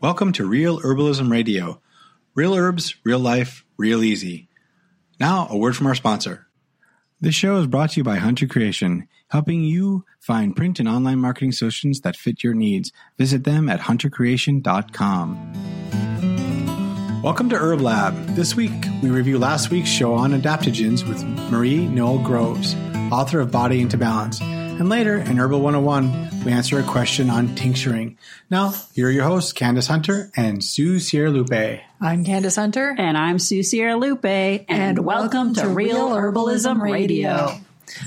Welcome to Real Herbalism Radio. Real herbs, real life, real easy. Now, a word from our sponsor. This show is brought to you by Hunter Creation, helping you find print and online marketing solutions that fit your needs. Visit them at huntercreation.com. Welcome to Herb Lab. This week, we review last week's show on adaptogens with Maria Noel Groves, author of Body into Balance. And later, in Herbal 101, we answer a question on tincturing. Now, here are your hosts, Candace Hunter and Sue Sierralupe. I'm Candace Hunter. And I'm Sue Sierralupe. And, And welcome, to, Real Herbalism Radio.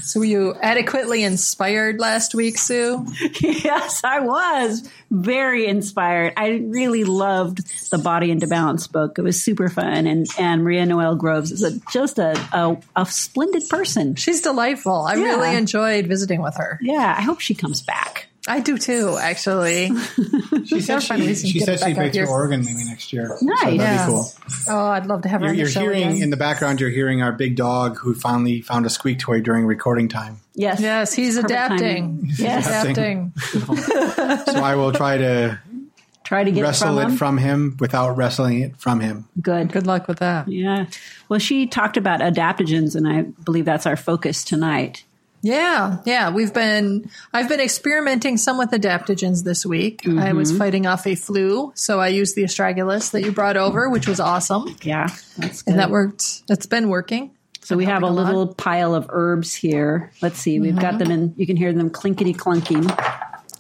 So, were you adequately inspired last week, Sue? yes, I was very inspired. I really loved the Body into Balance book. It was super fun. And, and Maria Noel Groves is a, just a, a, a splendid person. She's delightful. I Yeah. really enjoyed visiting with her. Yeah, I hope she comes back. I do too, actually. She said find she, ways to she, said it back she'd make to. Oregon maybe next year. So Nice. that'd Yeah. be cool. Oh, I'd love to have her You're, on you're show hearing again. in the background, you're hearing our big dog who finally found a squeak toy during recording time. Yes. yes, he's Perfect adapting. timing. He's Yes. adapting. So I will try to Try to get wrestle from it him. from him without wrestling it from him. Good. Good luck with that. Yeah. Well, she talked about adaptogens, and I believe that's our focus tonight. Yeah, yeah. We've been I've been experimenting some with adaptogens this week. I Mm-hmm. was fighting off a flu, so I used the astragalus that you brought over, which was awesome. Yeah. That's good. And that worked. It's been working. So we have a helping a lot. little pile of herbs here. Let's see. We've got them in. You can hear them clinkety clunking.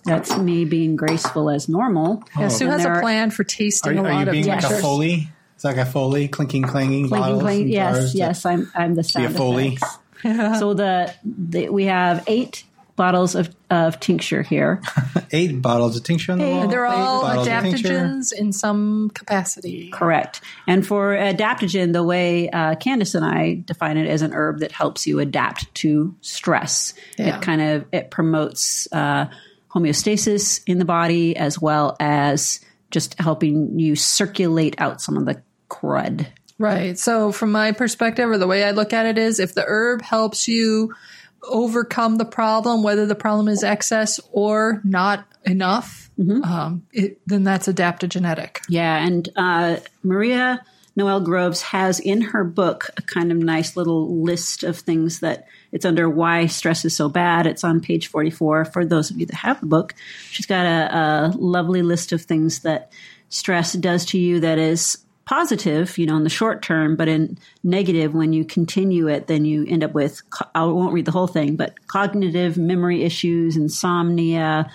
That's me being graceful as normal. Yeah, Sue And has there a are- plan for Are, tasting are a lot you of being like a. Foley? It's like a Foley, clinking, clanging, Clinking, bottles clink. Yes, jars. yes. I'm. I'm the Be sound a Foley. effects. So the, the we have eight bottles of, of tincture here. Eight bottles of tincture on the wall. They're eight all bottles of tincture. adaptogens in some capacity. Correct. And for adaptogen, the way uh, Candace and I define it as an herb that helps you adapt to stress. Yeah. It kind of it promotes uh, homeostasis in the body as well as just helping you circulate out some of the crud. Right. So, from my perspective, or the way I look at it is if the herb helps you overcome the problem, whether the problem is excess or not enough, um, it, then that's adaptogenetic. Yeah, and uh, Maria Noel Groves has in her book a kind of nice little list of things that it's under why stress is so bad. It's on page 44 for those of you that have the book. She's got a, a lovely list of things that stress does to you that is positive, you know, in the short term, but in negative, when you continue it, then you end up with, I won't read the whole thing, but cognitive memory issues, insomnia,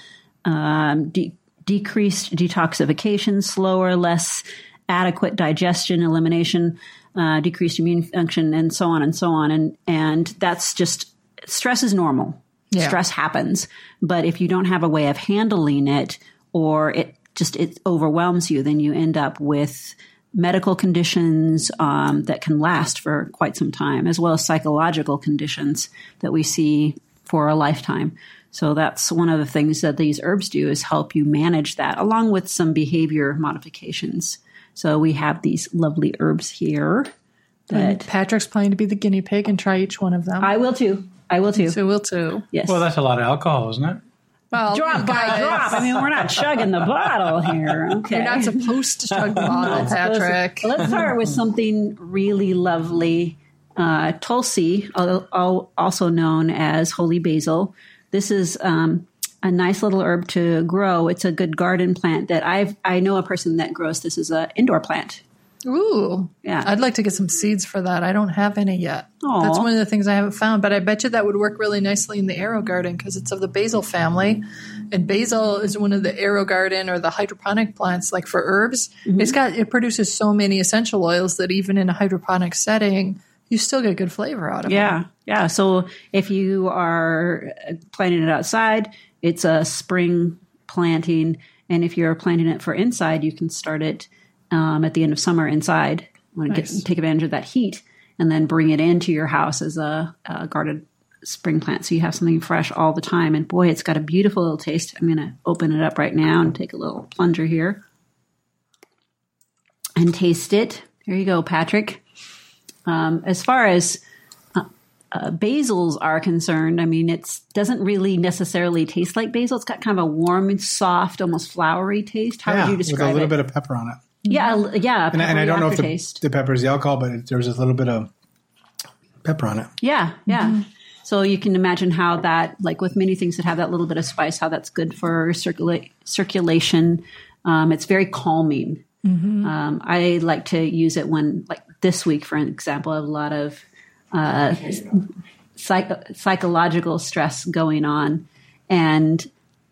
um, de- decreased detoxification, slower, less adequate digestion, elimination, uh, decreased immune function, and so on and so on. And and that's just stress is normal. Yeah. Stress happens, but if you don't have a way of handling it, or it just it overwhelms you, then you end up with medical conditions um, that can last for quite some time, as well as psychological conditions that we see for a lifetime. So that's one of the things that these herbs do is help you manage that, along with some behavior modifications. So we have these lovely herbs here And that Patrick's planning to be the guinea pig and try each one of them. I will too. I will too. so will too. Yes. Well, that's a lot of alcohol, isn't it? Well, drop by drop. I mean, we're not chugging the bottle here. Okay. You're not supposed to chug the bottle, Patrick. Let's start with something really lovely. Uh, Tulsi, al- al- also known as holy basil. This is um, a nice little herb to grow. It's a good garden plant that I've I know a person that grows this as an indoor plant. Ooh. Yeah. I'd like to get some seeds for that. I don't have any yet. Aw. That's one of the things I haven't found, but I bet you that would work really nicely in the AeroGarden because it's of the basil family. And basil is one of the AeroGarden or the hydroponic plants, like for herbs. Mm-hmm. It's got, it produces so many essential oils that even in a hydroponic setting, you still get good flavor out of it. Yeah, yeah. So if you are planting it outside, it's a spring planting, and if you're planting it for inside, you can start it um, at the end of summer inside. Want to Nice. get take advantage of that heat, and then bring it into your house as a, a garden spring plant, so you have something fresh all the time. And boy, it's got a beautiful little taste. I'm going to open it up right now and take a little plunger here and taste it. There you go, Patrick. Um, as far as uh, uh, basils are concerned, I mean, it doesn't really necessarily taste like basil. It's got kind of a warm and soft, almost flowery taste. How yeah, would you describe it? with a little it? bit of pepper on it. Yeah, a- yeah. And, I- and I don't know if the, taste. the pepper is the alcohol, but it, there's a little bit of pepper on it. Yeah, yeah. Mm-hmm. So you can imagine how that, like with many things that have that little bit of spice, how that's good for circula- circulation. Um, it's very calming. Mm-hmm. Um, I like to use it when, like this week, for an example, I have a lot of uh, psych- psychological stress going on, and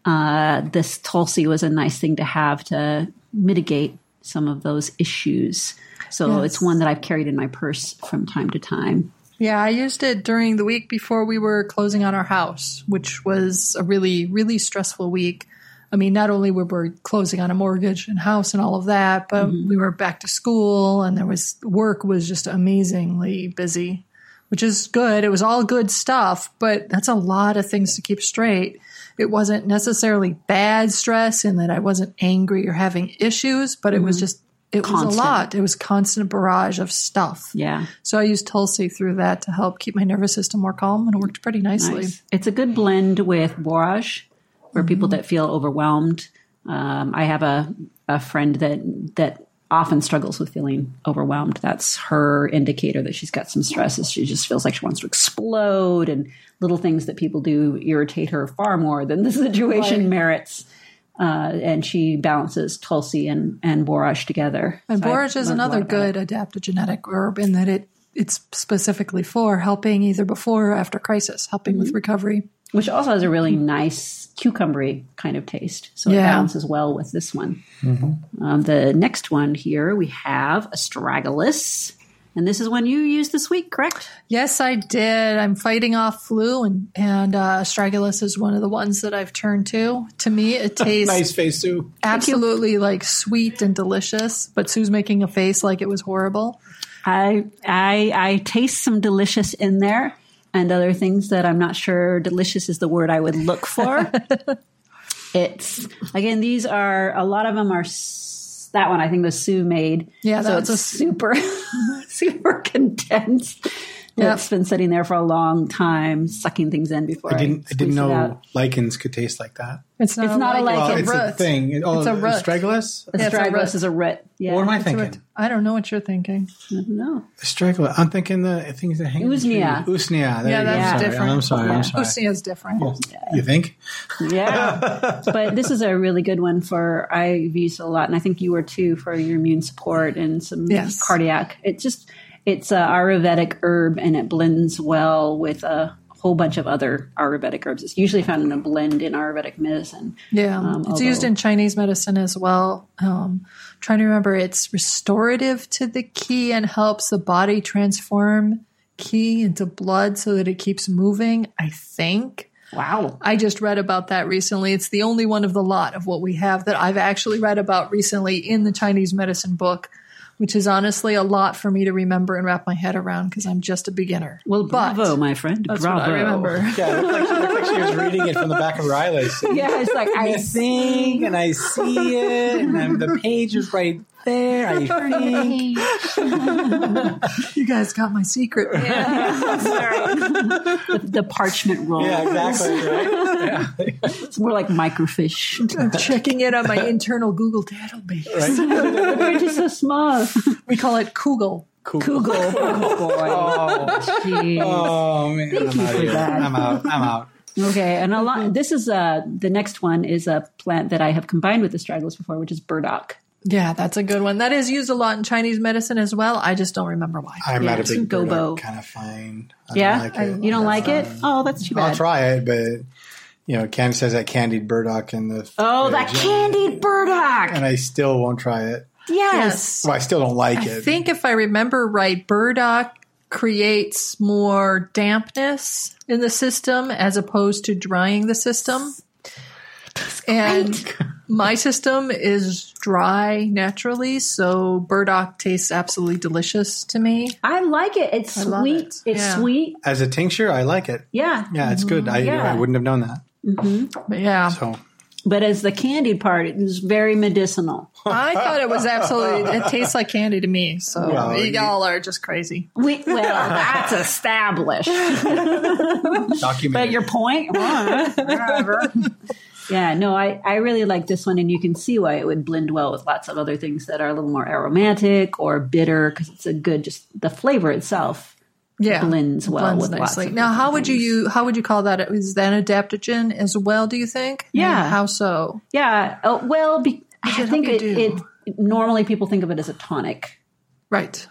uh, this Tulsi was a nice thing to have to mitigate some of those issues. So Yes. it's one that I've carried in my purse from time to time. Yeah, I used it during the week before we were closing on our house, which was a really, really stressful week. I mean, not only were we closing on a mortgage and house and all of that, but mm-hmm. we were back to school and there was work was just amazingly busy, which is good. It was all good stuff, but that's a lot of things to keep straight. It wasn't necessarily bad stress in that I wasn't angry or having issues, but it was just, it was a lot. It was constant barrage of stuff. Yeah. So I used Tulsi through that to help keep my nervous system more calm, and it worked pretty nicely. Nice. It's a good blend with borage for people Mm-hmm. that feel overwhelmed. Um, I have a, a friend that that often struggles with feeling overwhelmed. That's her indicator that she's got some stresses. She just feels like she wants to explode, and little things that people do irritate her far more than the situation Right. merits. Uh, and she balances Tulsi and, and borage together. And So borage is learned a lot another about it. good adaptogenetic herb in that it it's specifically for helping either before or after crisis, helping Mm-hmm. with recovery. which also has a really nice cucumbery kind of taste. So it balances well with this one. Um, the next one here we have astragalus, and this is one you used this week, correct? Yes, I did. I'm fighting off flu, and and uh, astragalus is one of the ones that I've turned to. To me, it tastes Nice face, Sue. absolutely like sweet and delicious. But Sue's making a face like it was horrible. I I I taste some delicious in there, and other things that I'm not sure delicious is the word I would look for. it's again, these are a lot of them are. That one I think was Sue made. Yeah, so it's a- super super condensed. Yep. It's been sitting there for a long time, sucking things in before I, I didn't. I squeeze didn't it know out. lichens could taste like that. It's not. It's not a lichen, lichen. Well, a it's a root. thing. Oh, It's a root. astragalus. Yeah, a Astragalus root. is a root. Yeah. What am I It's thinking? I don't know what you're thinking. No. Astragalus. I'm thinking the things that hang. in the Usnea. Usnea. There Yeah, that's I'm different. I'm sorry. Yeah. I'm sorry. Usnea is different. You think? Yeah. but this is a really good one for I've used a lot and I think you were too for your immune support and some Yes. cardiac. It just it's a Ayurvedic herb and it blends well with a whole bunch of other Ayurvedic herbs. It's usually found in a blend in Ayurvedic medicine. Yeah, Um, it's used in Chinese medicine as well. Um, trying to remember, it's restorative to the qi and helps the body transform qi into blood so that it keeps moving. I think. Wow. I just read about that recently. It's the only one of the lot of what we have that I've actually read about recently in the Chinese medicine book, which is honestly a lot for me to remember and wrap my head around because I'm just a beginner. Well, But bravo, my friend. That's bravo. what I remember. Yeah, it looked like, she, looked like she was reading it from the back of her eyelids. Yeah, it's like I I think, and I see it, and then the page is right there. I think. You guys got my secret. the, the parchment roll. Yeah, exactly. Right? Yeah. It's more like microfiche. I'm checking it on my internal Google database. Right? We're just so small. We call it Kugel. Cool. Google. Oh, boy. Oh, Jeez. oh man, Thank I'm you out for here. that. I'm out. I'm out. Okay, and a lot. This is uh the next one is a plant that I have combined with astragalus before, which is burdock. Yeah, that's a good one. That is used a lot in Chinese medicine as well. I just don't remember why. I'm Yeah, not a big gobo. kind of fine. I Yeah, don't like it. you don't like it? Um, Oh, that's too bad. I'll try it, but you know, Candy says that candied burdock in the Oh, that fridge, candied burdock. and I still won't try it. Yes. Well, I still don't like I it. I think if I remember right, burdock creates more dampness in the system as opposed to drying the system. And my system is dry naturally, so burdock tastes absolutely delicious to me. I like it. It's love sweet. it. It's Yeah. sweet. As a tincture, I like it. Yeah. Yeah, it's good. I, Yeah. I wouldn't have known that. Mm-hmm. But yeah, So but as the candied part, it is very medicinal. I thought it was absolutely. It tastes like candy to me. So Well, you- y'all are just crazy. We, well, that's established. Documented. But your point, Well, whatever. Yeah, no, I, I really like this one, and you can see why it would blend well with lots of other things that are a little more aromatic or bitter because it's a good, just the flavor itself Yeah, blends well blends with lots nicely. of Now, how would you things. use? How would you call that? Is that an adaptogen as well? Do you think? Yeah. And How so? Yeah, oh, well, be, I think help it, it normally people think of it as a tonic, Right.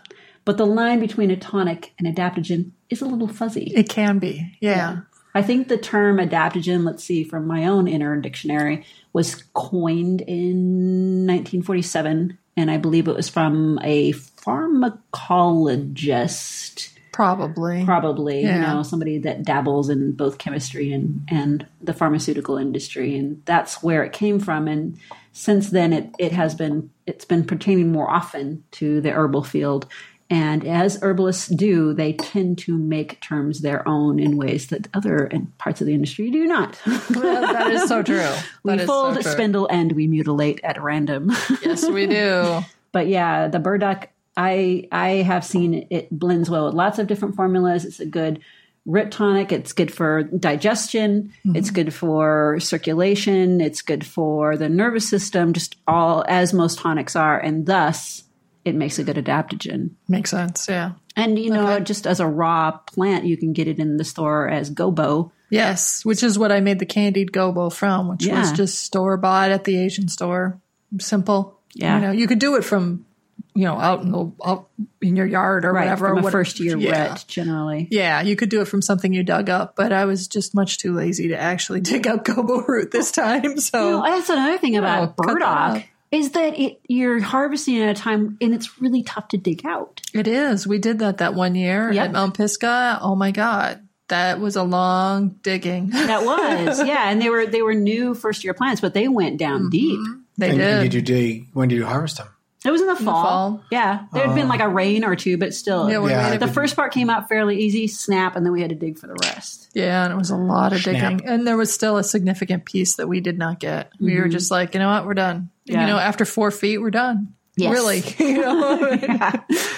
but the line between a tonic and adaptogen is a little fuzzy. It can be. Yeah. I think the term adaptogen, let's see, from my own inner dictionary, was coined in 1947, and I believe it was from a pharmacologist, Probably. probably, you know, somebody that dabbles in both chemistry and, and the pharmaceutical industry, and that's where it came from. And since then, it, it has been it's been pertaining more often to the herbal field. And as herbalists do, they tend to make terms their own in ways that other parts of the industry do not. that is so true. we fold, so true. spindle, and we mutilate at random. Yes, we do. but yeah, the burdock, I I have seen it blends well with lots of different formulas. It's a good root tonic. It's good for digestion. Mm-hmm. It's good for circulation. It's good for the nervous system. Just all as most tonics are, and thus it makes a good adaptogen. Makes sense. Yeah. And you know, Okay. just as a raw plant, you can get it in the store as gobo. Yes, which is what I made the candied gobo from, which was just store bought at the Asian store. Simple. Yeah. You know, you could do it from, you know, out in the out in your yard or Right, whatever. from a what- first year yeah. wet, generally. Yeah, you could do it from something you dug up, but I was just much too lazy to actually dig up gobo root this time. So Well, that's another thing about Oh, burdock. Is that it, you're harvesting at a time and it's really tough to dig out. it is. We did that that one year Yep. at Mount Pisgah. Oh my god, that was a long digging. That was, yeah, and they were they were new first year plants, but they went down mm-hmm. deep. They and, did. and did you dig? When did you harvest them? It was in the fall. fall. Yeah, there had been like a rain or two, but still, Yeah, Yeah, made I the first part came out fairly easy, snap, and then we had to dig for the rest. Yeah, and it was a lot of Snap. digging. And there was still a significant piece that we did not get. We were just like, you know what, we're done. Mm-hmm. Yeah. You know, after four feet, we're done. Yes. Really. You know?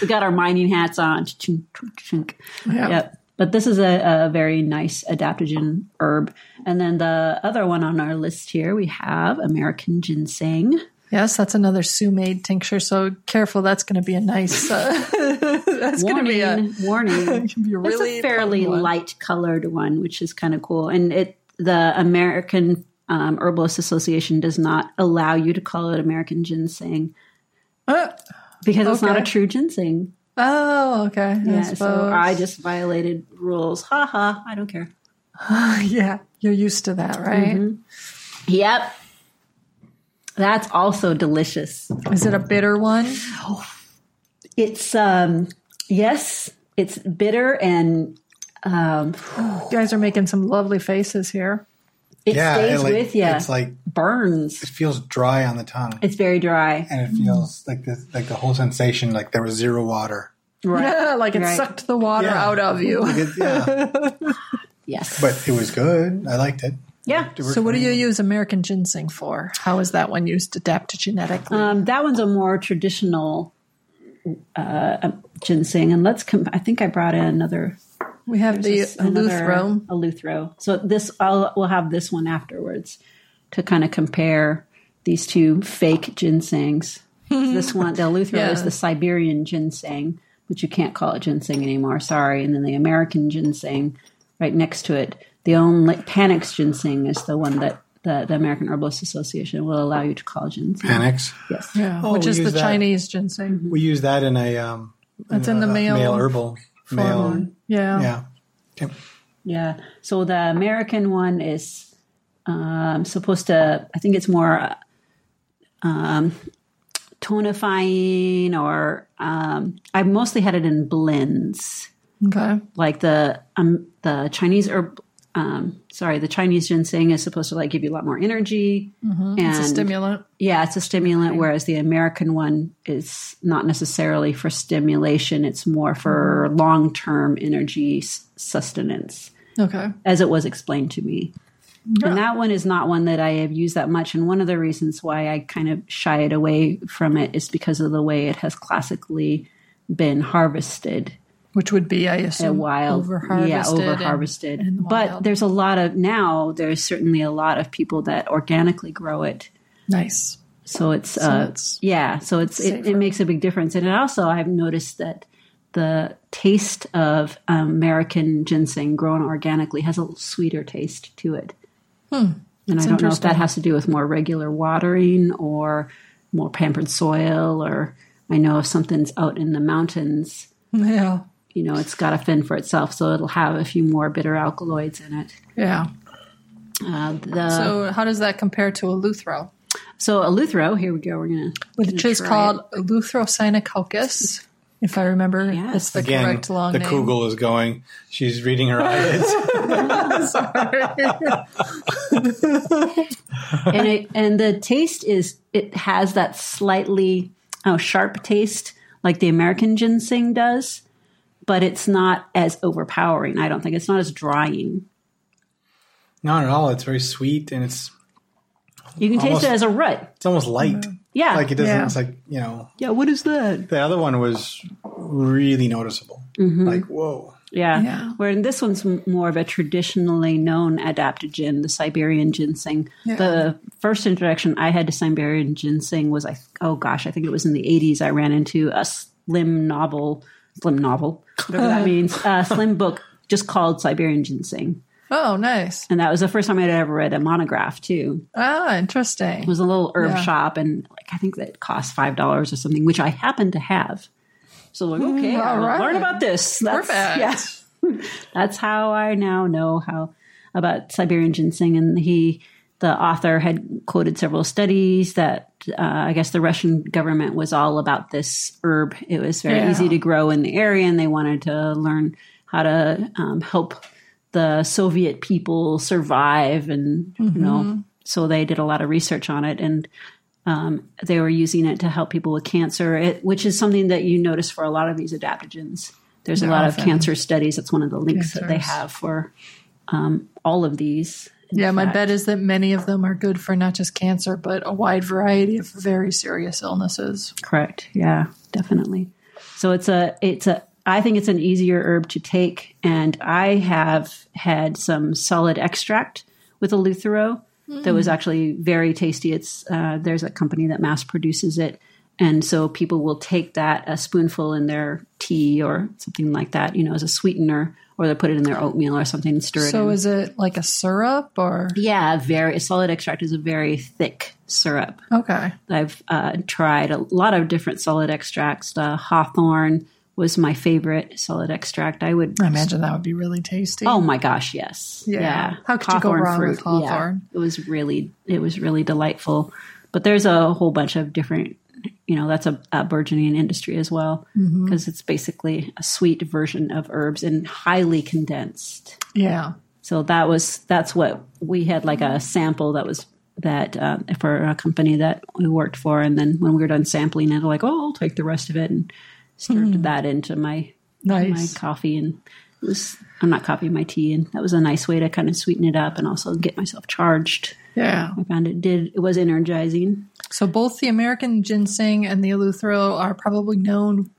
we got our mining hats on. Chink, chink, chink. Yeah. Yep. But this is a, a very nice adaptogen herb. And then the other one on our list here, we have American ginseng. Yes, that's another Sue made tincture. So careful. That's going to be a nice, uh, that's going to Warning, be a, warning. can be a really it's a fairly light colored one, which is kind of cool. And it the American um, Herbalist Association does not allow you to call it American ginseng Uh, because it's not a true ginseng. oh, okay. I Yeah, so. I just violated rules. Ha ha! I don't care. yeah, you're used to that, right? Mm-hmm. Yep. That's also delicious. Is it a bitter one? It's um yes, it's bitter and um You guys are making some lovely faces here. it yeah, stays it, like, with you. It's like burns. it feels dry on the tongue, It's very dry. and it feels like the like the whole sensation like there was zero water. Right. Yeah, like it Right. sucked the water Yeah. out of you. Like it- yeah, Yes. but it was good. I liked it. Yeah. So, what do you use American ginseng for? How is that one used adaptogenetically? Um, that one's a more traditional uh, ginseng, and let's. Com- I think I brought in another. we have the Just another- Eleuthero. So this, I'll we'll have this one afterwards to kind of compare these two fake ginsengs. this one, the Eleuthero, Yeah. is the Siberian ginseng, but you can't call it ginseng anymore. Sorry. And then the American ginseng, right next to it. The only Panax ginseng is the one that the, the American Herbalist Association will allow you to call ginseng. Panax, Yes. Yeah, Oh, which is the that. Chinese ginseng. We use that in a um. That's in the a male male herbal male. Hormone. Yeah. Yeah. Okay. Yeah. So the American one is um, supposed to, I think it's more uh, um, tonifying, or um, I mostly had it in blends, Okay. like the um, the Chinese herb. Um, sorry, the Chinese ginseng is supposed to like give you a lot more energy, and It's a stimulant. yeah, it's a stimulant. Whereas the American one is not necessarily for stimulation; it's more for long term energy sustenance Okay. as it was explained to me. And that one is not one that I have used that much. And one of the reasons why I kind of shied away from it is because of the way it has classically been harvested. Which would be, I assume, wild, over harvested. yeah, over harvested. But there's a lot of now. There's certainly a lot of people that organically grow it. Nice. So it's, uh, it's yeah, so it's it, it makes a big difference. And also, I've noticed that the taste of um, American ginseng grown organically has a sweeter taste to it. Hmm. And I don't know if that has to do with more regular watering or more pampered soil, or I know if something's out in the mountains, Yeah. You know, it's got a fin for itself, so it'll have a few more bitter alkaloids in it. Yeah. Uh, the, so, So, how does that compare to Eleuthero? So eleuthero, here we go. We're gonna Which is try called Eleutherocynococcus, if I remember. Yes. It's the Again, correct long the name. Kugel is going. She's reading her eyelids. and it, and the taste is it has that slightly oh, sharp taste like the American ginseng does, but it's not as overpowering. I don't think it's not as drying. Not at all. It's very sweet and it's You can taste it as a rut. it's almost light. Mm-hmm. Yeah, Like it doesn't. Yeah. It's like you know. yeah. What is that? The other one was really noticeable. Mm-hmm. Like whoa. Yeah. Yeah. Where this one's more of a traditionally known adaptogen, the Siberian ginseng. Yeah. The first introduction I had to Siberian ginseng was, I oh gosh, I think it was in the 80s. I ran into a slim novel, slim novel, whatever that means, a slim book just called Siberian ginseng. Oh, nice. And that was the first time I'd ever read a monograph too. Ah, interesting. It was a little herb Yeah. shop, and like I think that cost five dollars or something, which I happen to have. So like, okay, all I'll right. learn about this. That's, Perfect. Yeah, that's how I now know how about Siberian ginseng. And he, the author, had quoted several studies that uh, I guess the Russian government was all about this herb. It was very Yeah. easy to grow in the area, and they wanted to learn how to um, help the Soviet people survive, and you know, so they did a lot of research on it, and um, they were using it to help people with cancer, it, which is something that you notice for a lot of these adaptogens. There's a They're lot of cancer studies. That's one of the links that they have for um, all of these. Yeah, my bet is that many of them are good for not just cancer, but a wide variety of very serious illnesses. Correct. Yeah, definitely. So it's a it's a I think it's an easier herb to take, and I have had some solid extract with Eleuthero that was actually very tasty. It's uh, there's a company that mass produces it, and so people will take that a spoonful in their tea or something like that, you know, as a sweetener, or they put it in their oatmeal or something and stir it. So in. is it like a syrup or? yeah, very solid extract is a very thick syrup. Okay. I've uh, tried a lot of different solid extracts. Uh, Hawthorn was my favorite solid extract. I would. I imagine that would be really tasty. Oh my gosh, yes. Yeah. How could you go wrong with Hawthorn? Yeah, it was really, it was really delightful. But there's a whole bunch of different, you know, that's a, a burgeoning industry as well Mm-hmm. because it's basically a sweet version of herbs and highly condensed. Yeah. So that was that's what we had like a sample that was that uh, for a company that we worked for, and then when we were done sampling it, like oh, I'll take the rest of it and stirred that into my Nice. my coffee, and it was I'm not copying my tea, and that was a nice way to kind of sweeten it up and also get myself charged. Yeah. I found it did it was energizing. So both the American ginseng and the Eleuthero are probably known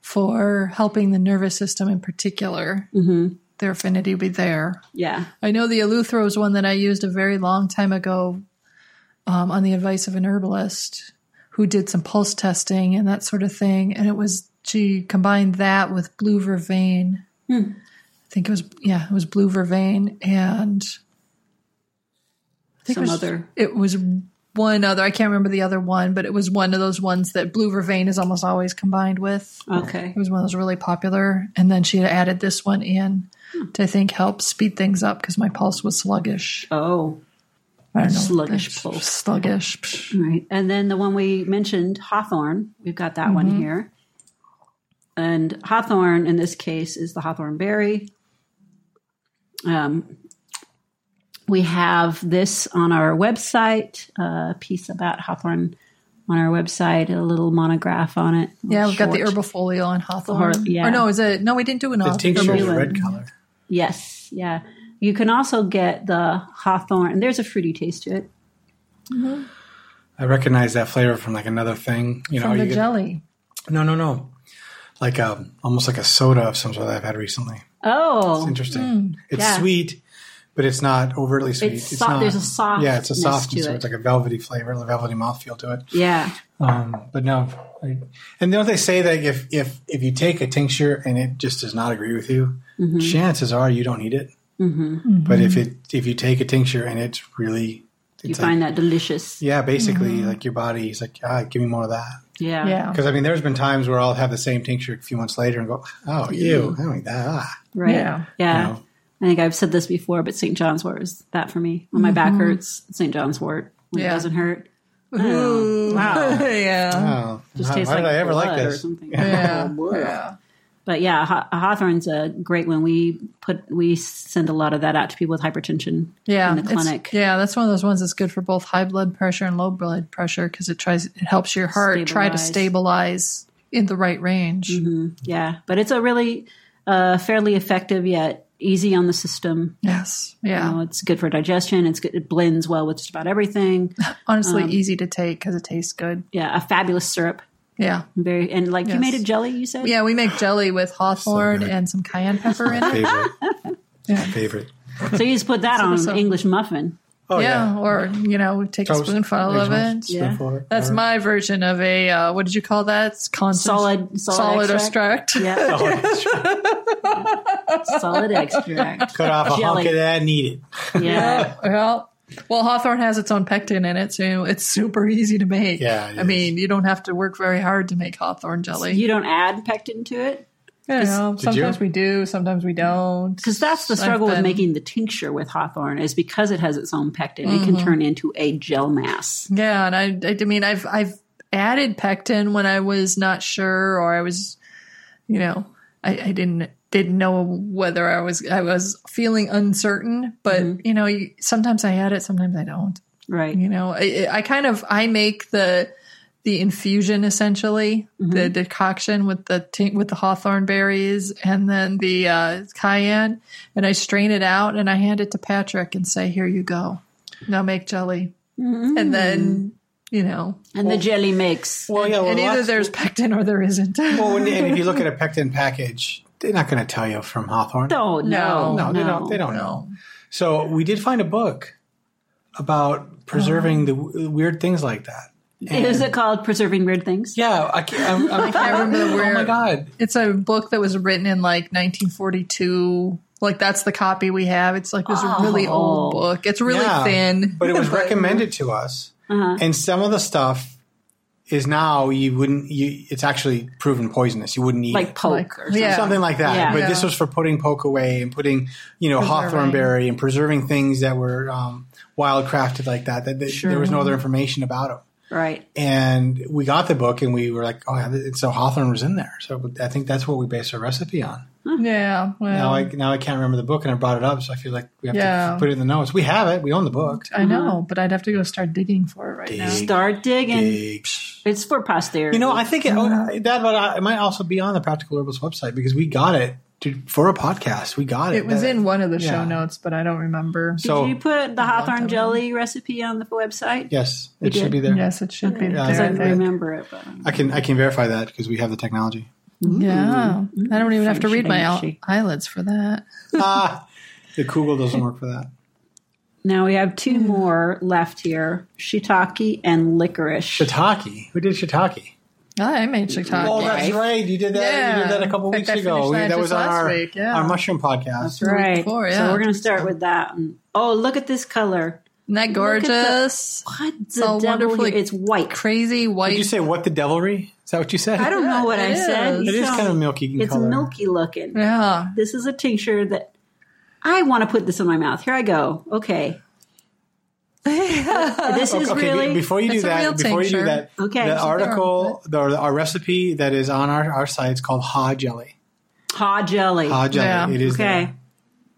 for helping the nervous system in particular. Mm-hmm. Their affinity would be there. Yeah, I know the Eleuthero is one that I used a very long time ago um, on the advice of an herbalist who did some pulse testing and that sort of thing. And it was, she combined that with blue vervain. I think it was, yeah, it was blue vervain and I think some it was, other it was one other, I can't remember the other one, but it was one of those ones that blue vervain is almost always combined with. okay. It was one of those really popular. And then she had added this one in to, I think, help speed things up because my pulse was sluggish. Oh, I don't know. Sluggish pulse. Sluggish. Right. And then the one we mentioned, Hawthorn, we've got that Mm-hmm. one here. And Hawthorn in this case is the Hawthorn berry. Um, we have this on our website, a piece about Hawthorn on our website, a little monograph on it. Yeah, we've got the Short. herbofolio on Hawthorn. Or- yeah. Or no, is it? No, we didn't do an The off- tincture is Herbal- red color. Yes, yeah. You can also get the hawthorn, and there's a fruity taste to it. I recognize that flavor from like another thing. You know, From the you get- jelly. no, no, no, like um, almost like a soda of some sort that I've had recently. Oh, Interesting. It's yeah. sweet, but it's not overtly sweet. It's It's, so- not. there's a soft. Yeah, it's a softness to to it. it. It's like a velvety flavor, a velvety mouthfeel to it. yeah. Um, but no, I, and don't they say that if if if you take a tincture and it just does not agree with you, Mm-hmm. chances are you don't need it. But if it if you take a tincture and it's really, You it's like, find that delicious. yeah, basically like your body is like, ah, give me more of that. Yeah. Yeah. Because I mean, there's been times where I'll have the same tincture a few months later and go, oh, ew, I don't need that. Ah, Right. Yeah. Yeah. you know? I think I've said this before, but St. John's wort is that for me. When my back hurts, St. John's wort. When Yeah. it doesn't hurt. Ooh. Wow. yeah. Oh, Just why, tastes why like did I ever blood like or this? something. Yeah. Yeah. But yeah, haw- hawthorn's a great one. We put we send a lot of that out to people with hypertension Yeah, in the clinic. Yeah, that's one of those ones that's good for both high blood pressure and low blood pressure because it tries it helps your heart try to Stabilize. stabilize in the right range. Yeah, but it's a really uh, fairly effective yet easy on the system. Yes, You yeah. know, it's good for digestion. It's good, it blends well with just about everything. Honestly, Um, easy to take because it tastes good. Yeah, a fabulous syrup. Yeah, Very and like you made a jelly. You said yeah. We make jelly with hawthorn good. and some cayenne pepper in it. Favorite. Yeah. Favorite. So you just put that on so- an English muffin. Oh, yeah, yeah. or you know, take a spoonful of it. Yeah. spoonful of it, That's whatever. my version of a uh, what did you call that? It's constant Solid, solid, solid extract. extract. Yeah, Oh, solid extract. Cut off a Jelly. hunk of that and eat it. Yeah, Well, well, Hawthorn has its own pectin in it, so it's super easy to make. Yeah, it I mean, you don't have to work very hard to make Hawthorn jelly. you don't add pectin to it You know, sometimes we do, sometimes we don't. because that's the I've struggle with making the tincture with hawthorn is because it has its own pectin. It can mm-hmm. turn into a gel mass. Yeah, and I, I mean, I've I've added pectin when I was not sure, or I was, you know, I, I didn't didn't know whether I was I was feeling uncertain. But mm-hmm. you know, you, sometimes I add it, sometimes I don't. Right. You know, I, I kind of I make the the infusion essentially, the decoction with the t- with the hawthorn berries and then the uh, cayenne, and I strain it out and I hand it to Patrick and say, "Here you go, now make jelly." And then you know, And the jelly makes. Well, yeah. Well, and either there's pectin or there isn't. well, when, and if you look at a pectin package, they're not going to tell you from Hawthorn. Oh no, no, they don't. They don't know. So we did find a book about preserving the w- weird things like that. Is it called preserving weird things? Yeah, I can't, I'm, I'm, I can't remember Oh my god! it's a book that was written in like 1942. Like that's the copy we have. It's like this really old book. It's really Yeah, thin, but it was recommended to us, and some of the stuff is now you wouldn't. You, it's actually proven poisonous. You wouldn't eat Like it. poke Like- or something. yeah. something like that. Yeah. But this was for putting poke away and putting, you know, hawthorn Preserving. berry and preserving things that were um, wild crafted like that. That, that There was no other information about them. Right. And we got the book and we were like, oh, yeah, so Hawthorn was in there. So I think that's what we based our recipe on. yeah. Well, Now I now I can't remember the book and I brought it up, so I feel like we have Yeah. to put it in the notes. We have it. We own the book. I know, but I'd have to go start digging for it right now. Start digging. Big. It's for posterity. You know, I think it, that but uh, it might also be on the Practical Herbals website because we got it to, for a podcast. We got it. It was That- in one of the yeah. show notes, but I don't remember. Did So you put the time hawthorn ago. jelly recipe on the website? yes, We it should did. be there. Yes, it should be Yeah, Because there. I I think- think. remember it. But I can I can verify that because we have the technology. Yeah, I don't even have to read my eye- eyelids for that. ah, the Google doesn't work for that. now we have two more left here: shiitake and licorice. Shiitake. Who did shiitake? Oh, I made shiitake. Oh, that's right. You did that. You did that a couple weeks I ago. that that was on our week, yeah. our mushroom podcast. That's right. before, So we're going to start with that. Oh, look at this color. Isn't that at the- gorgeous? What the so devil? wonderfully- It's white. Crazy white. Did you say what the devilry? Is that what you said? I don't know what it I said. is. You It is kind of milky in It's color. milky looking. yeah. This is a tincture that I want to put this in my mouth. Here I go. Okay. This is Okay, really before you do real that, before you do that, Okay. the So article, the, our recipe that is on our, our site is called Ha Jelly. ha jelly. Ha Jelly. Yeah. It is Okay. there.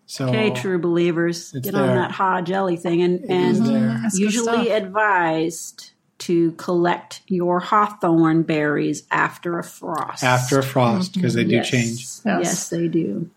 So Okay, true believers, It's get on that ha jelly thing, and is and there. That's good usually advised to collect your hawthorn berries after a frost. after a frost because they do Yes. change. Yes. Yes, they do.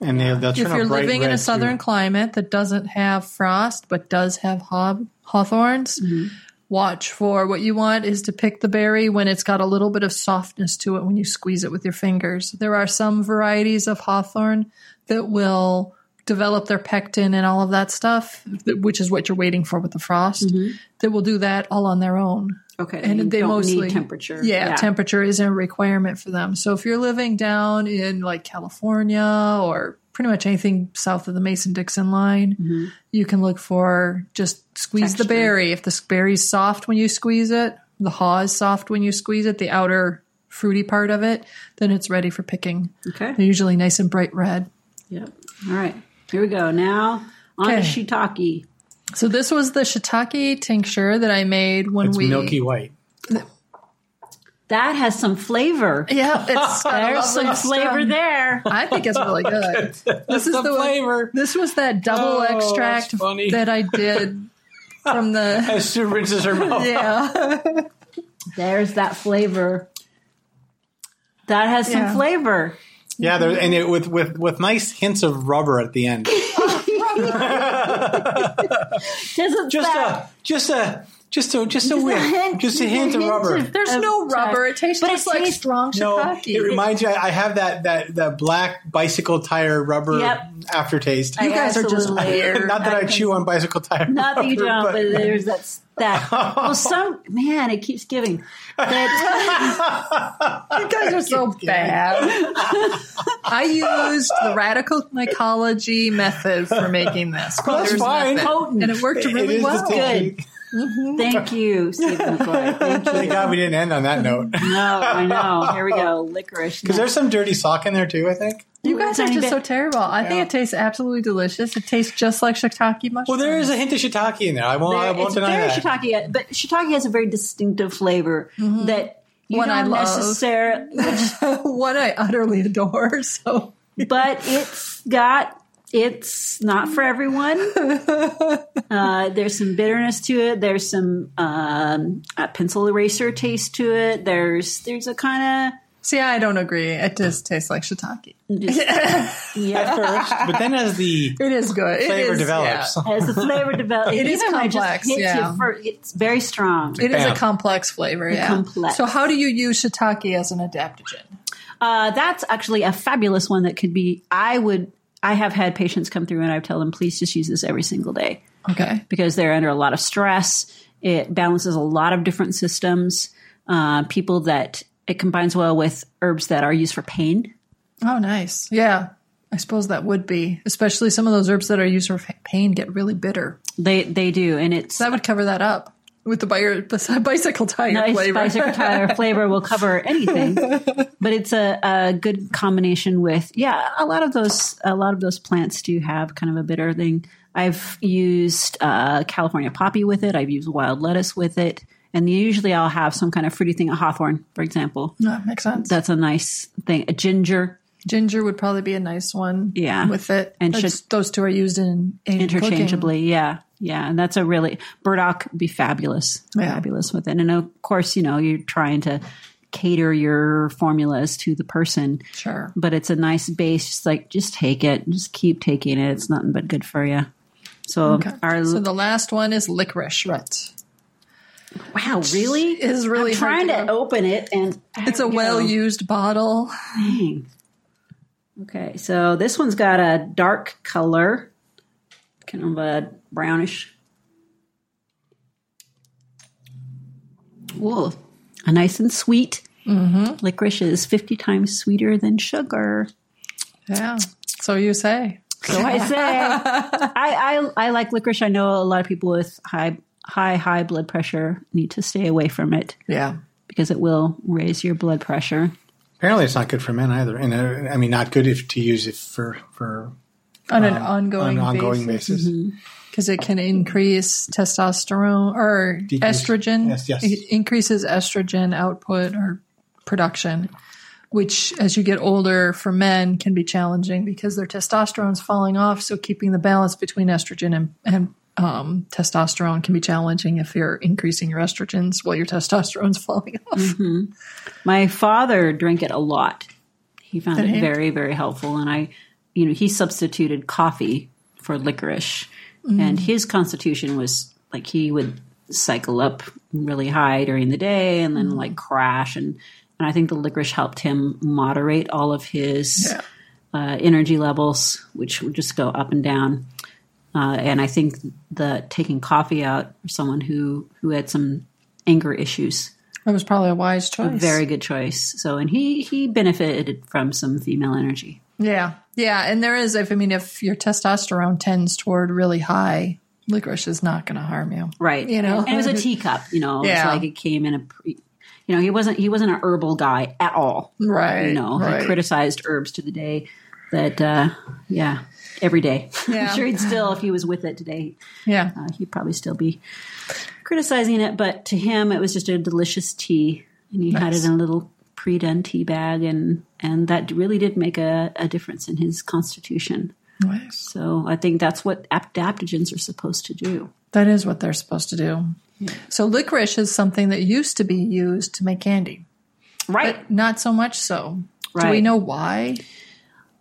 And they, they'll turn if you're bright living in a southern too. climate that doesn't have frost but does have haw- hawthorns, Mm-hmm. watch for what you want is to pick the berry when it's got a little bit of softness to it when you squeeze it with your fingers. There are some varieties of hawthorn that will develop their pectin and all of that stuff, which is what you're waiting for with the frost, that will do that all on their own. Okay. And they don't mostly temperature. Yeah, temperature isn't a requirement for them. So if you're living down in like California or pretty much anything south of the Mason Dixon line, mm-hmm. you can look for just squeeze the berry. If the berry's soft when you squeeze it, the haw is soft when you squeeze it, the outer fruity part of it, then it's ready for picking. Okay. They're usually nice and bright red. Yep. All right. Here we go. Now on Okay. to shiitake. So this was the shiitake tincture that I made when It's we milky white. That has some flavor. Yeah, it's got a There's some um, flavor stem. there. I think it's really good. This is the the one- flavor. This was that double Oh, extract that I did from the As Sue rinses her mouth. yeah. There's that flavor. That has some Yeah. flavor. Yeah, there, and it, with with with nice hints of rubber at the end. Doesn't Just that, a just a just a just a a whiff, hint- just a hint of rubber. There's Of no oh, type. rubber. It tastes But it like tastes- strong No, shiitake. it reminds you. I have that that that black bicycle tire rubber Yep. aftertaste. I you guys are just absolutely- weird. Not that I I chew on bicycle tire. Not that you don't, but there's that. That well, some man, it keeps giving. That you guys are so bad. I used the radical mycology method for making this. That's fine. nothing. Potent. and it worked It really is well. Distinct. thank you, Stephen McCoy. Thank you. Thank God we didn't end on that note. No, I know. Here we go. Licorice. Because there's some dirty sock in there too. I think. You guys are just bit. so terrible. I think it tastes absolutely delicious. It tastes just like shiitake mushrooms. Well, there is a hint of shiitake in there. I won't. I There- won't it's deny very that. shiitake, uh, but shiitake has a very distinctive flavor mm-hmm. that you One I don't love. necessarily. what I utterly adore. So but it's got it's not for everyone. Uh, there's some bitterness to it. There's some um, a pencil eraser taste to it. There's there's a kind of see, I don't agree. It just tastes like shiitake. of yeah. At first, but then as the It is good. It flavor is- develops, yeah. As the flavor develops, It is complex, It yeah. you first, it's very strong. It is a complex flavor. Yeah. complex. So, how do you use shiitake as an adaptogen? Uh, that's actually a fabulous one that could be. I would. I have had patients come through and I tell them, please just use this every single day. Okay. because they're under a lot of stress. It balances a lot of different systems. Uh, people that it combines well with herbs that are used for pain. Oh, nice. Yeah. I suppose that would be, especially some of those herbs that are used for pain get really bitter. They they do, and it's That would cover that up with the bi- bicycle tire nice flavor. bicycle tire flavor will cover anything. But it's a, a good combination with yeah. A lot of those a lot of those plants do have kind of a bitter thing. I've used uh, California poppy with it. I've used wild lettuce with it. And usually I'll have some kind of fruity thing, a hawthorn, for example. That makes sense. That's a nice thing. A ginger, Ginger would probably be a nice one. Yeah. With it. And should- those two are used in, in interchangeably. Yeah, yeah, and that's a really burdock would be fabulous, Yeah. fabulous with it. And of course, you know, you're trying to cater your formulas to the person. Sure. but it's a nice base. Just like just take it, just keep taking it. It's nothing but good for you. So Okay. our so the last one is licorice root. wow, really is really I'm trying to to, open it, and It's a well used bottle. Dang. Okay, so this one's got a dark color, kind of a brownish. Whoa, a nice and sweet. Mm-hmm. Licorice is 50 times sweeter than sugar. Yeah. So you say. So I say, I, I I like licorice. I know a lot of people with high high high blood pressure need to stay away from it Yeah. because it will raise your blood pressure. Apparently it's not good for men either. And uh, I mean, not good if to use it for for On an on ongoing an ongoing basis. basis. because it can increase testosterone or Decrease- estrogen. yes, yes. It increases estrogen output or production, which as you get older for men can be challenging because their testosterone's falling off. So keeping the balance between estrogen and, and um, testosterone can be challenging if you're increasing your estrogens while your testosterone's falling off. My father drank it a lot. He found it very, very helpful. And I, you know, he substituted coffee for licorice, and his constitution was like he would cycle up really high during the day and then like crash and and I think the licorice helped him moderate all of his Yeah. uh, energy levels, which would just go up and down. Uh, and I think the taking coffee out for someone who who had some anger issues, That was probably a wise choice. A very good choice. So, and he he benefited from some female energy. Yeah. Yeah. And there is, if I mean, if your testosterone tends toward really high, licorice is not going to harm you. Right. You know? and it was a teacup. You know, it's Yeah. like it came in a. Pre, you know, he wasn't he wasn't an herbal guy at all. Right. You know, right. he criticized herbs to the day that. uh Yeah, every day. Yeah. I'm sure he'd still, if he was with it today, yeah. uh, he'd probably still be criticizing it. But to him, it was just a delicious tea, and he had it in a little pre-done tea bag, and and that really did make a, a difference in his constitution. Nice. So I think that's what adaptogens are supposed to do. That is what they're supposed to do. So licorice is something that used to be used to make candy, Right. but not so much so. Do we know why?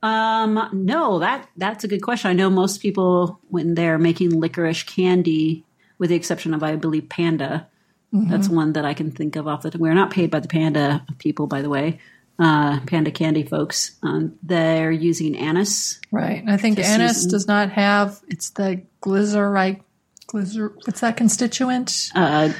Um, no, that that's a good question. I know most people when they're making licorice candy, with the exception of I believe Panda, that's one that I can think of off the. Top. We're not paid by the Panda people, by the way. Uh, Panda candy folks, um, they're using anise. Right. I think anise season. does not have, it's the glycerite, glycer, what's that constituent? Uh,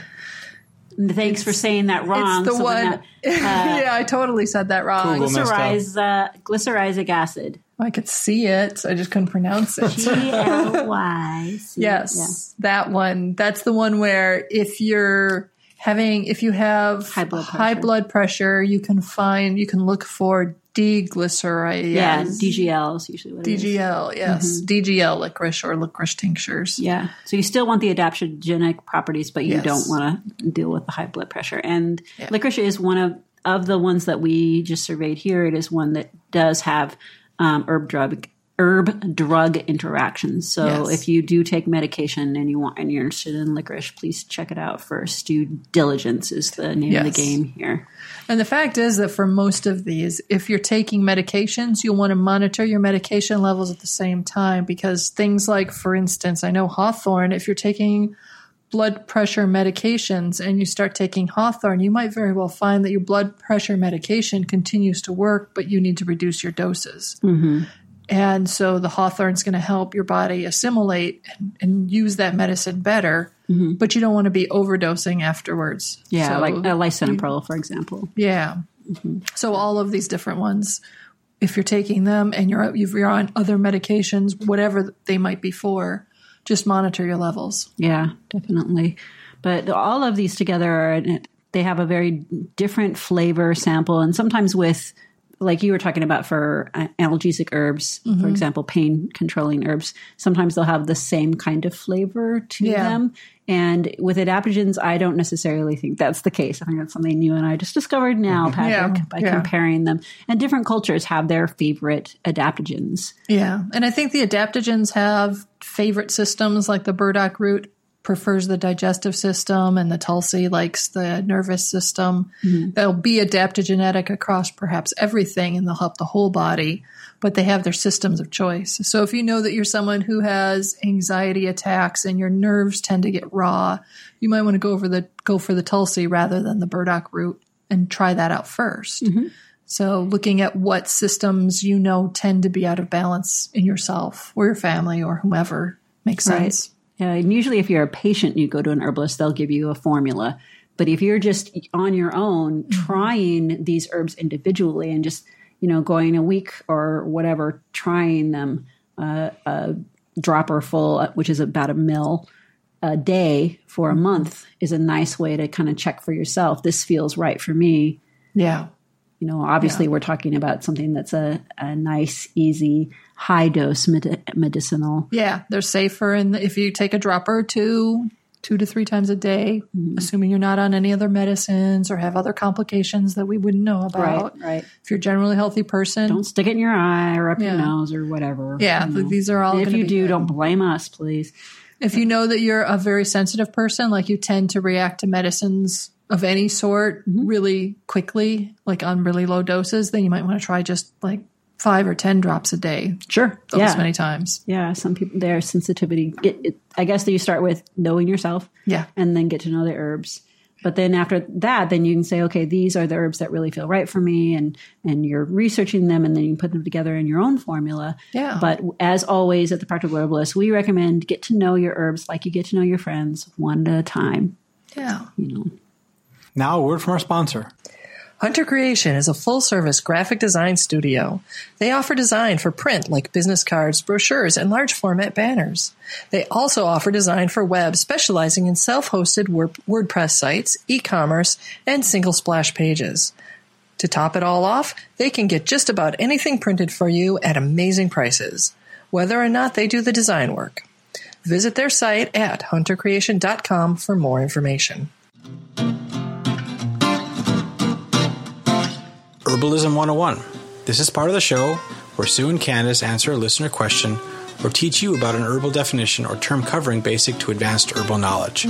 thanks for saying that wrong. it's the So one. then yeah, I totally said that wrong. Google. messed up. Glycerize, uh, glycyrrhizic acid. I could see it. I just couldn't pronounce it. G L Y. Yes, that one. That's the one where if you're having, if you have High blood high blood pressure, you can find, you can look for D-glyceride. Yeah. DGL is usually what it is. DGL, yes. DGL licorice or licorice tinctures. Yeah. So you still want the adaptogenic properties, but you Yes. don't want to deal with the high blood pressure. And licorice is one of of the ones that we just surveyed here. It is one that does have um, herb drug herb drug interactions. So Yes. if you do take medication and you want and you're interested in licorice, please check it out first. Due diligence is the name of the game here. And the fact is that for most of these, if you're taking medications, you'll want to monitor your medication levels at the same time because things like, for instance, I know Hawthorn, if you're taking blood pressure medications and you start taking Hawthorn, you might very well find that your blood pressure medication continues to work, but you need to reduce your doses. Mm-hmm. And so the Hawthorn's going to help your body assimilate and, and use that medicine better, but you don't want to be overdosing afterwards. Yeah, So- like uh, lisinopril, for example. yeah. So all of these different ones, if you're taking them and you're you're on other medications, whatever they might be for, just monitor your levels. Yeah, definitely. But all of these together are they have a very different flavor sample, and sometimes with like you were talking about for uh, analgesic herbs, Mm-hmm. for example, pain controlling herbs. Sometimes they'll have the same kind of flavor to Yeah. them. And with adaptogens, I don't necessarily think that's the case. I think that's something you and I just discovered now, Patrick, Yeah, by yeah. comparing them. And different cultures have their favorite adaptogens. Yeah. And I think the adaptogens have favorite systems like the burdock root prefers the digestive system and the tulsi likes the nervous system. Mm-hmm. They'll be adaptogenetic across perhaps everything and they'll help the whole body, but they have their systems of choice. So if you know that you're someone who has anxiety attacks and your nerves tend to get raw, you might want to go over the go for the tulsi rather than the burdock root and try that out 1st mm-hmm. So looking at what systems you know tend to be out of balance in yourself or your family or whomever makes Right. sense. Yeah, and usually if you're a patient, and you go to an herbalist, they'll give you a formula. But if you're just on your own trying these herbs individually and just, you know, going a week or whatever, trying them uh, a dropper full, uh, which is about a mill a day for a month, is a nice way to kind of check for yourself. This feels right for me. Yeah. You know, obviously we're talking about something that's a, a nice, easy, high dose med- medicinal. Yeah. They're safer and if you take a dropper or two, two to three times a day, assuming you're not on any other medicines or have other complications that we wouldn't know about. right. right. If you're a generally healthy person, Don't stick it in your eye or up Yeah. your nose or whatever. yeah, you know. these are all if you do, good. don't blame us, please. If you know that you're a very sensitive person, like you tend to react to medicines of any sort Mm-hmm. really quickly, like on really low doses, then you might want to try just like five or ten drops a day. Sure. Those yeah. many times. Yeah. Some people, their sensitivity, get, it, I guess that you start with knowing yourself. Yeah. And then get to know the herbs. But then after that, then you can say, okay, these are the herbs that really feel right for me, and and you're researching them, and then you put them together in your own formula. Yeah. But as always, at the Practical Herbalist, we recommend get to know your herbs like you get to know your friends, one at a time. Yeah. You know. Now, a word from our sponsor. Hunter Creation is a full service graphic design studio. They offer design for print like business cards, brochures, and large format banners. They also offer design for web, specializing in self hosted WordPress sites, e commerce, and single splash pages. To top it all off, they can get just about anything printed for you at amazing prices, whether or not they do the design work. Visit their site at huntercreation.com for more information. Herbalism 101. This is part of the show where Sue and Candace answer a listener question or teach you about an herbal definition or term covering basic to advanced herbal knowledge.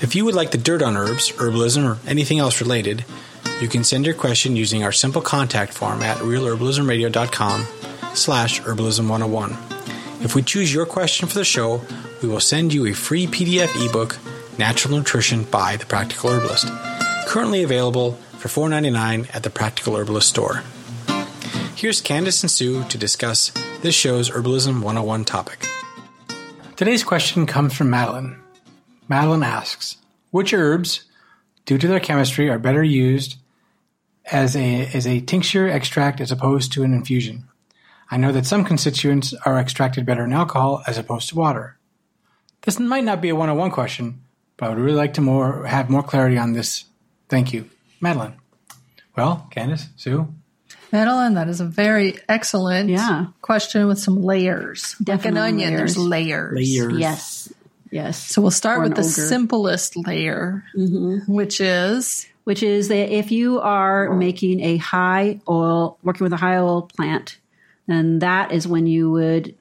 If you would like the dirt on herbs, herbalism, or anything else related, you can send your question using our simple contact form at realherbalismradio.com slash herbalism101. If we choose your question for the show, we will send you a free PDF ebook, Natural Nutrition by the Practical Herbalist, currently available for $4.99 at the Practical Herbalist store. Here's Candace and Sue to discuss this show's Herbalism 101 topic. Today's question comes from Madeline. Madeline asks, which herbs, due to their chemistry, are better used as a, as a tincture extract as opposed to an infusion? I know that some constituents are extracted better in alcohol as opposed to water. This might not be a 101 question, but I would really like to more have more clarity on this. Thank you. Madeline. Well, Candace, Sue. Madeline, that is a very excellent Yeah. question with some layers. like an Definitely onion, there's layers. layers. Layers. Yes. Yes. So we'll start Or with the ogre. simplest layer, mm-hmm. which is which is that if you are making a high oil, working with a high oil plant, then that is when you would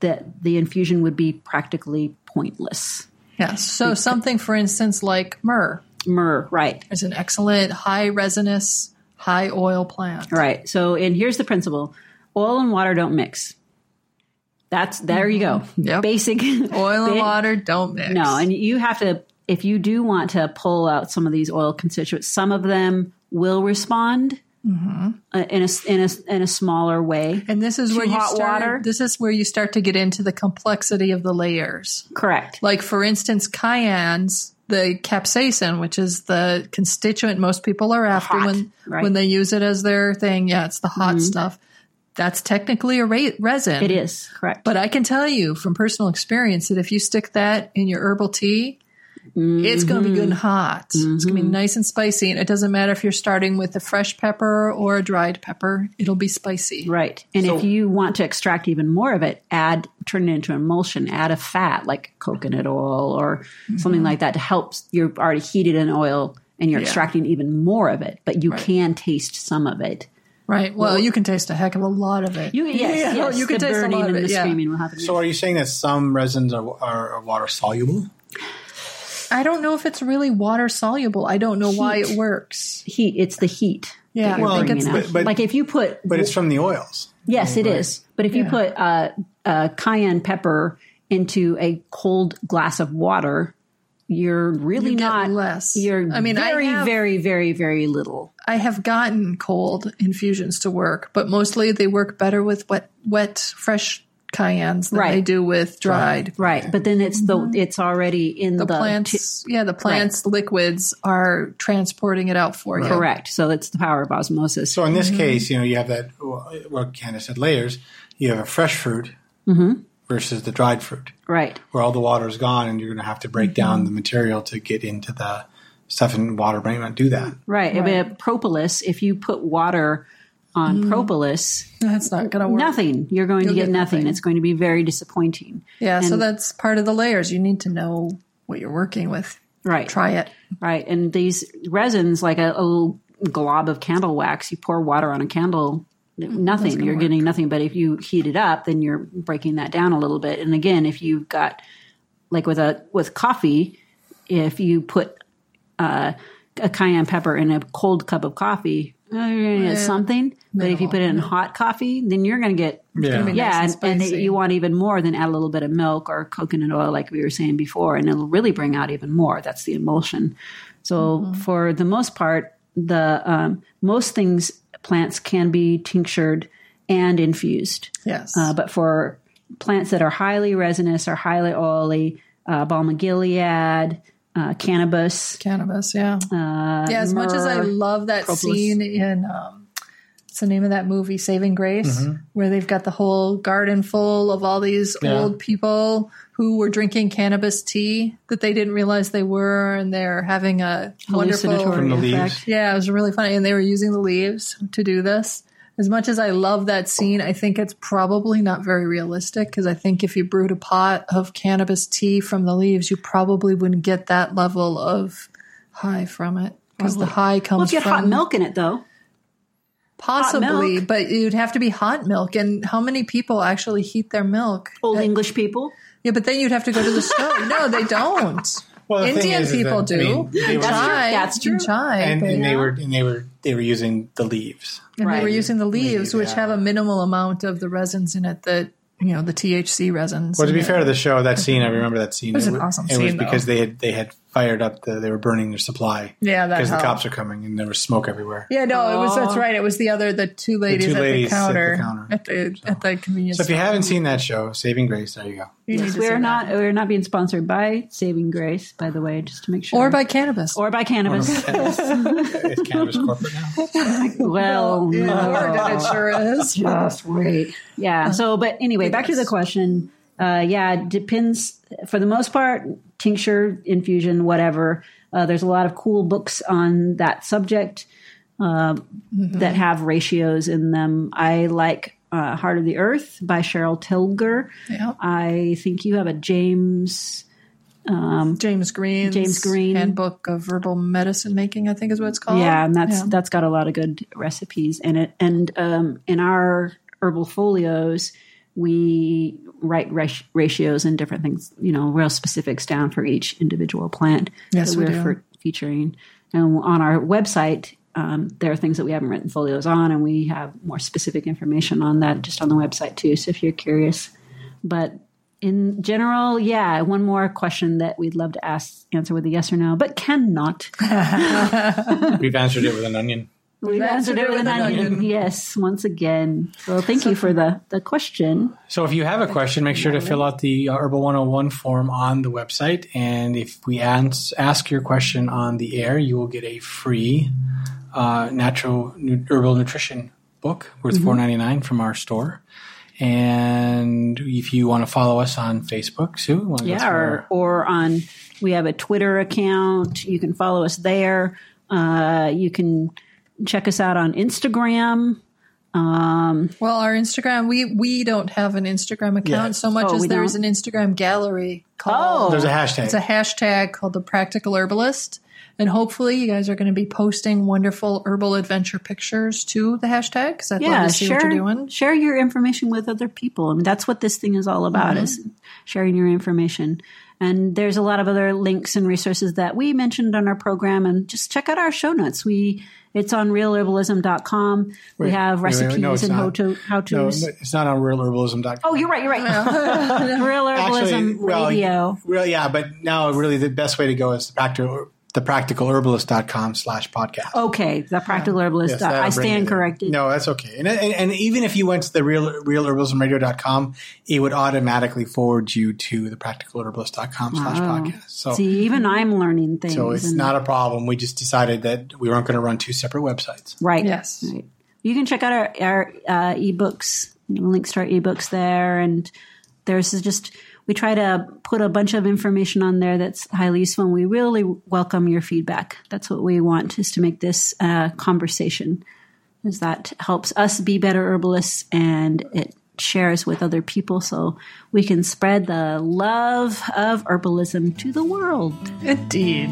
that the infusion would be practically pointless. yes. So something, for instance, like myrrh Myrrh, right? is an excellent high resinous, high oil plant. Right. So, and here's the principle: oil and water don't mix. That's there you go. Yep. Basic Oil and water don't mix. No, and you have to if you do want to pull out some of these oil constituents, some of them will respond uh, in a in a in a smaller way. And this is where you start. water? This is where you start to get into the complexity of the layers. Correct. Like for instance, cayennes, the capsaicin, which is the constituent most people are after Hot, when right. when they use it as their thing. Yeah, it's the hot mm-hmm. stuff. That's technically a ra- resin. It is correct. But I can tell you from personal experience that if you stick that in your herbal tea, it's going to be good and mm-hmm. hot. It's going to be mm-hmm. nice and spicy. And it doesn't matter if you're starting with a fresh pepper or a dried pepper, it'll be spicy. Right. And if you want to extract even more of it, add turn it into an emulsion, add a fat like coconut oil or something mm-hmm. like that to help you're already heated in oil and you're Yeah. extracting even more of it, but you can taste some of it. Right. Well, you can taste a heck of a lot of it. You yes, Yeah, yes, you can the taste a burning lot of and it, the yeah. screaming will happen. So, are you saying that some resins are, are, are water soluble? I don't know if it's really water soluble. I don't know why it works. heat, it's the heat. Yeah, that you're Well, but- but- like if you put But it's from the oils. Yes, it is. But if you put uh, uh, cayenne pepper into a cold glass of water, you're really You not less. You're I mean, I very, have- very, very, very little. I have gotten cold infusions to work, but mostly they work better with wet, wet, fresh cayennes than Right. they do with dried. Right, but then it's the mm-hmm. it's already in the, The plants, yeah, the plants liquids are transporting it out for you. correct. So it's the power of osmosis. So, in this mm-hmm. case, you know, you have that, what Candace said, layers. You have a fresh fruit mm-hmm. versus the dried fruit, right, where all the water is gone, and you're going to have to break down the material to get into the stuff in water might not do that. right. I mean, propolis. If you put water on propolis, That's not going to work. nothing. You're going to You'll get, get nothing. nothing. It's going to be very disappointing. Yeah, so that's part of the layers. You need to know what you're working with. Right. Try it. Right. And these resins, like a, a little glob of candle wax, you pour water on a candle, nothing. You're getting nothing. But if you heat it up, then you're breaking that down a little bit. And again, if you've got, like with a with coffee, if you put uh, a cayenne pepper in a cold cup of coffee, oh, you're going to get something. But if you put it in hot coffee, then you're going to get Yeah. be yeah, nice and and, and you want even more, then add a little bit of milk or coconut oil, like we were saying before, and it'll really bring out even more. That's the emulsion. So Mm-hmm. for the most part, the um, most things plants can be tinctured and infused. Yes. Uh, but for plants that are highly resinous or highly oily, uh, balm of Gilead, uh, cannabis, Cannabis, yeah. uh, yeah, as much as I love that propolis. scene in um, what's the name of that movie, Saving Grace, where they've got the whole garden full of all these Yeah. old people who were drinking cannabis tea that they didn't realize they were, and they're having a wonderful. hallucinatory leaves. effect. Yeah, it was really funny, and they were using the leaves to do this. As much as I love that scene, I think it's probably not very realistic because I think if you brewed a pot of cannabis tea from the leaves, you probably wouldn't get that level of high from it because the high comes Well, if you had hot milk in it, though. possibly, but you'd have to be hot milk. And how many people actually heat their milk? Old English people. Yeah, but then you'd have to go to the stove. No, they don't. Well, Indian is- is people that, do. I mean, they In were- chai, That's true. in chai, and, but- and they were and they were they were using the leaves. and they were using the leaves, Leave, which yeah. have a minimal amount of the resins in it that you know the THC resins. Well, to be it. fair to the show, that scene I remember that scene. It was an awesome It was scene, because though. they had they had fired up the they were burning their supply. Yeah, because the cops are coming and there was smoke everywhere. Yeah, no, it was that's right. It was the other the two ladies, two at, ladies the at the counter, counter. at the at the convenience. So if you store. haven't seen that show, Saving Grace, there you go. you need to see We're that. not we're not being sponsored by Saving Grace, by the way, just to make sure. or by cannabis. or by cannabis. It's cannabis corporate now. well, Yeah, no. Oregon, it sure is. just wait. Yeah. Uh, so, but anyway, back to the question. Uh, yeah, it depends. For the most part, tincture, infusion, whatever. Uh, there's a lot of cool books on that subject uh, that have ratios in them. I like uh, Heart of the Earth by Sharol Tilgner. Yeah. I think you have a James. James Green. James Green. Handbook of Herbal Medicine Making, I think is what it's called. Yeah, and that's Yeah. that's got a lot of good recipes in it. And um, in our herbal folios, we write rat- ratios and different things, you know, real specifics down for each individual plant Yes, that we we're do. for featuring. And on our website, um, there are things that we haven't written folios on, and we have more specific information on that just on the website too. So if you're curious, but in general, yeah, one more question that we'd love to ask answer with a yes or no, but cannot. We've answered it with an onion. We've answered it with an onion. Yes, once again. So thank you for the, the question. So if you have a question, make sure to fill out the uh, Herbal 101 form on the website. And if we ans- ask your question on the air, you will get a free uh, natural nu- herbal nutrition book worth four ninety nine from our store. And if you want to follow us on Facebook, Sue, wanna Yeah, through or, or on, we have a Twitter account. You can follow us there. Uh, you can check us out on Instagram. Um, Well, our Instagram, we we don't have an Instagram account Yeah. so much Oh, as there's don't? an Instagram gallery called. Oh, there's a hashtag. It's a hashtag called the Practical Herbalist. And hopefully, you guys are going to be posting wonderful herbal adventure pictures to the hashtag because I'd yeah, love to see share, what you're doing. share your information with other people. I mean, that's what this thing is all about Mm-hmm. is sharing your information. And there's a lot of other links and resources that we mentioned on our program and just check out our show notes. We, it's on realherbalism.com. we Wait, have wait, wait, recipes no, and not. how to, how no, to's. no, it's not on realherbalism.com. Oh, you're right. You're right. Real Herbalism well, Radio. Well, yeah, but now really the best way to go is the practical the practicalherbalist.com slash podcast. Okay, the practical herbalist. Yes, I stand corrected. No, that's okay. And, and, and even if you went to the real realherbalismradio.com, it would automatically forward you to the practicalherbalist.com slash podcast. So, See, even I'm learning things. so it's and- not a problem. We just decided that we weren't going to run two separate websites. right. Yes. Right. You can check out our, our uh, ebooks, links to our ebooks there. And there's just, we try to put a bunch of information on there that's highly useful. And we really welcome your feedback. That's what we want is to make this uh, conversation, is that helps us be better herbalists and it shares with other people so we can spread the love of herbalism to the world. Indeed.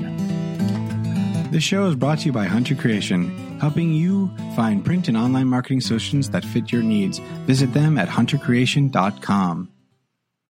This show is brought to you by Hunter Creation, helping you find print and online marketing solutions that fit your needs. Visit them at huntercreation.com.